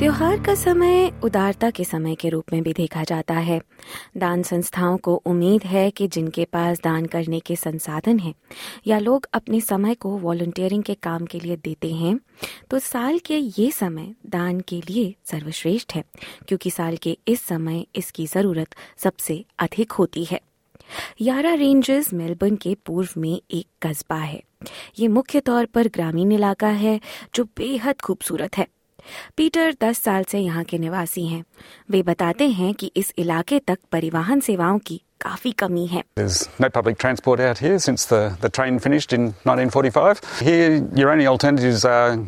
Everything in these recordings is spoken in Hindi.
त्योहार का समय उदारता के समय के रूप में भी देखा जाता है। दान संस्थाओं को उम्मीद है कि जिनके पास दान करने के संसाधन हैं या लोग अपने समय को वॉलंटियरिंग के काम के लिए देते हैं तो साल के ये समय दान के लिए सर्वश्रेष्ठ है, क्योंकि साल के इस समय इसकी ज़रूरत सबसे अधिक होती है। यारा रेंजर्स मेलबर्न के पूर्व में एक कस्बा है। ये मुख्य तौर पर ग्रामीण इलाका है, जो बेहद खूबसूरत है। पीटर 10 साल से यहाँ के निवासी हैं वे बताते हैं कि इस इलाके तक परिवहन सेवाओं की काफी कमी है There's no public transport out here since the, the train finished in 1945. Here, your only alternatives are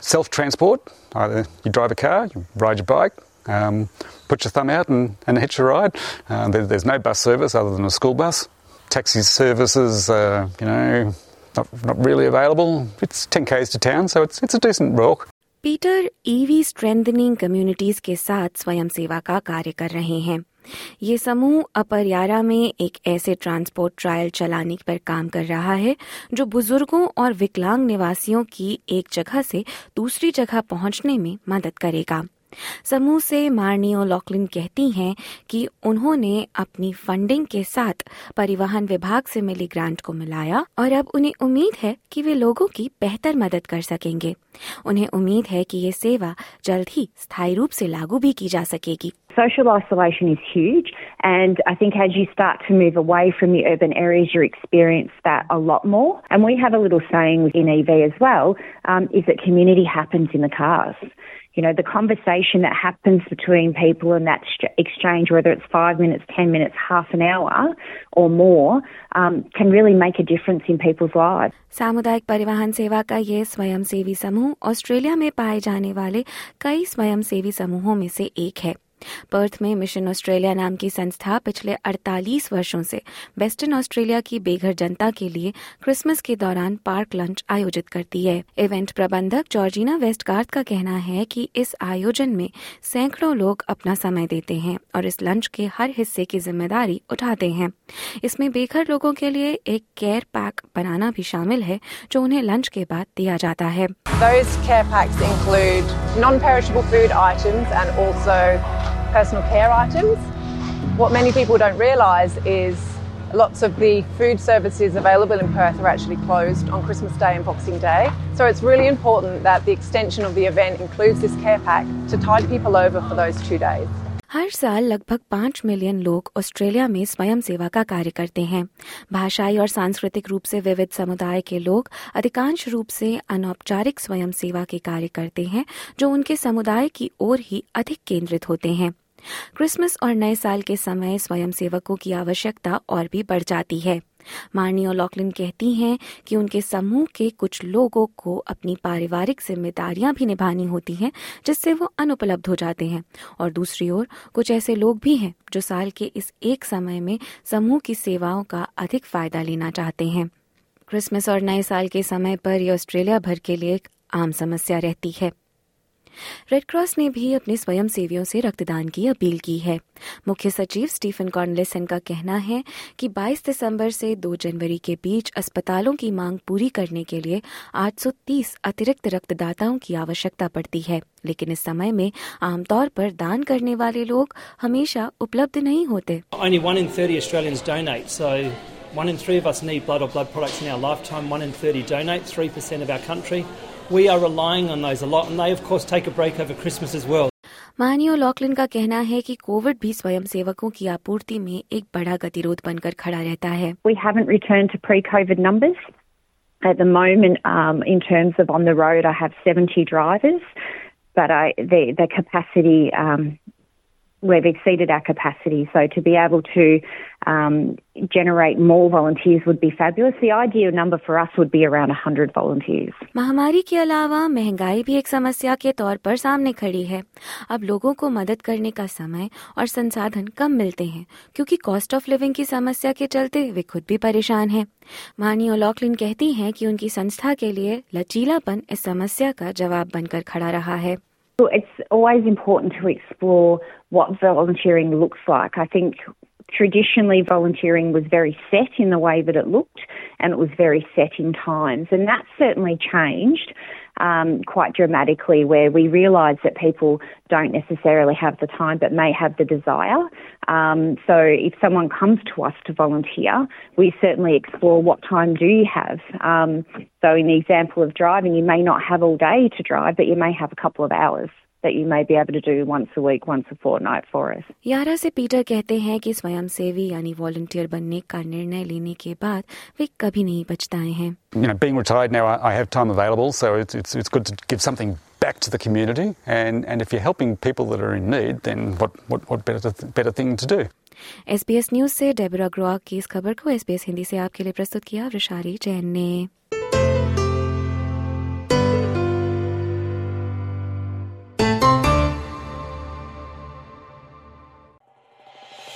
self transport. Either you drive a car, you ride your bike, um, put your thumb out and, and hitch a ride. Uh, there, there's no bus service other than a school bus. Taxi services, uh, you know, not, not really available. It's 10 k's to town, so it's, it's a decent walk. Peter EV strengthening communities के साथ स्वयं सेवा का कार्य कर रहे हैं। ये समूह अपरियारा में एक ऐसे ट्रांसपोर्ट ट्रायल चलाने पर काम कर रहा है, जो बुज़ुर्गों और विकलांग निवासियों की एक जगह से दूसरी जगह पहुँचने में मदद करेगा। समूह से मार्नियो लॉकलिन कहती हैं कि उन्होंने अपनी फंडिंग के साथ परिवहन विभाग से मिली ग्रांट को मिलाया और अब उन्हें उम्मीद है कि वे लोगों की बेहतर मदद कर सकेंगे उन्हें उम्मीद है कि ये सेवा जल्द ही स्थायी रूप से लागू भी की जा सकेगी Social isolation is huge, and I think as you start to move away from the urban areas, you experience that a lot more. And we have a little saying in EV as well: um, is that community happens in the cars. You know, the conversation that happens between people and that exchange, whether it's five minutes, ten minutes, half an hour, or more, um, can really make a difference in people's lives. सामुदायिक परिवहन सेवा का ये स्वयंसेवी समूह ऑस्ट्रेलिया में पाए जाने वाले कई स्वयंसेवी समूहों में से एक है पर्थ में मिशन ऑस्ट्रेलिया नाम की संस्था पिछले 48 वर्षों से वेस्टर्न ऑस्ट्रेलिया की बेघर जनता के लिए क्रिसमस के दौरान पार्क लंच आयोजित करती है। इवेंट प्रबंधक जॉर्जिना वेस्टगार्थ का कहना है कि इस आयोजन में सैकड़ों लोग अपना समय देते हैं और इस लंच के हर हिस्से की ज़िम्मेदारी उठाते हैं। इसमें बेघर लोगों के लिए एक केयर पैक बनाना भी शामिल है, जो उन्हें लंच के बाद दिया जाता है। Those care packs include non-perishable food items and also personal care items. What many people don't realise is lots of the food services available in Perth are actually closed on Christmas Day and Boxing Day. So it's really important that the extension of the event includes this care pack to tide people over for those two days. हर साल लगभग पाँच मिलियन लोग ऑस्ट्रेलिया में स्वयं सेवा का कार्य करते हैं भाषाई और सांस्कृतिक रूप से विविध समुदाय के लोग अधिकांश रूप से अनौपचारिक स्वयं सेवा के कार्य करते हैं जो उनके समुदाय की ओर ही अधिक केंद्रित होते हैं क्रिसमस और नए साल के समय स्वयंसेवकों की आवश्यकता और भी बढ़ जाती है। मार्नी और लॉकलिन कहती हैं कि उनके समूह के कुछ लोगों को अपनी पारिवारिक जिम्मेदारियाँ भी निभानी होती हैं, जिससे वो अनुपलब्ध हो जाते हैं। और दूसरी ओर, कुछ ऐसे लोग भी हैं जो साल के इस एक समय में समूह की सेवाओं का अधिक फ़ायदा लेना चाहते हैं। क्रिसमस और नए साल के समय पर यह ऑस्ट्रेलिया भर के लिए एक आम समस्या रहती है। रेड क्रॉस ने भी अपने स्वयं सेवियों से रक्तदान की अपील की है मुख्य सचिव स्टीफन कॉर्नलिसन का कहना है कि 22 दिसंबर से 2 जनवरी के बीच अस्पतालों की मांग पूरी करने के लिए 830 अतिरिक्त रक्तदाताओं की आवश्यकता पड़ती है लेकिन इस समय में आमतौर पर दान करने वाले लोग हमेशा उपलब्ध नहीं होते one in 30 Australians donate, so one in three of us need blood or blood products in our lifetime. One in 30 donate, 3% of our country. We are relying on those a lot, and they, of course, take a break over Christmas as well. मानियो लॉकलिन का कहना है कि कोविड भी स्वयंसेवकों की आपूर्ति में एक बड़ा गतिरोध बनकर खड़ा रहता है We haven't returned to pre-COVID numbers. At the moment, um, in terms of on the road, I have 70 drivers, but I, the, the capacity um, we've exceeded our capacity. So to be able to um, generate more volunteers would be fabulous. The ideal number for us would be around 100 volunteers. महामारी के अलावा महंगाई भी एक समस्या के तौर पर सामने खड़ी है अब लोगों को मदद करने का समय और संसाधन कम मिलते हैं क्योंकि कॉस्ट ऑफ लिविंग की समस्या के चलते वे खुद भी परेशान हैं मानी ओलॉकलिन कहती हैं कि उनकी संस्था के लिए लचीलापन इस समस्या का जवाब बनकर खड़ा रहा है It's always important to explore what volunteering looks like. I think traditionally volunteering was very set in the way that it looked and it was very set in times. And that certainly changed um, quite dramatically where we realise that people don't necessarily have the time but may have the desire. Um, so if someone comes to us to volunteer, we certainly explore what time do you have. Um, so in the example of driving, you may not have all day to drive, but you may have a couple of hours that you may be able to do once a week, once a fortnight for us. यारा से पीटर कहते हैं कि स्वयंसेवी यानी वॉलंटियर बनने का निर्णय लेने के बाद वे कभी नहीं पछताए हैं You know, being retired now, I, I have time available, so it's, it's, it's good to give something back to the community. And, and if you're helping people that are in need, then what, what, what better, better thing to do? SBS news से डेबरा ग्रोक की इस खबर को एसबीएस हिंदी से आपके लिए प्रस्तुत किया विशाली जैन ने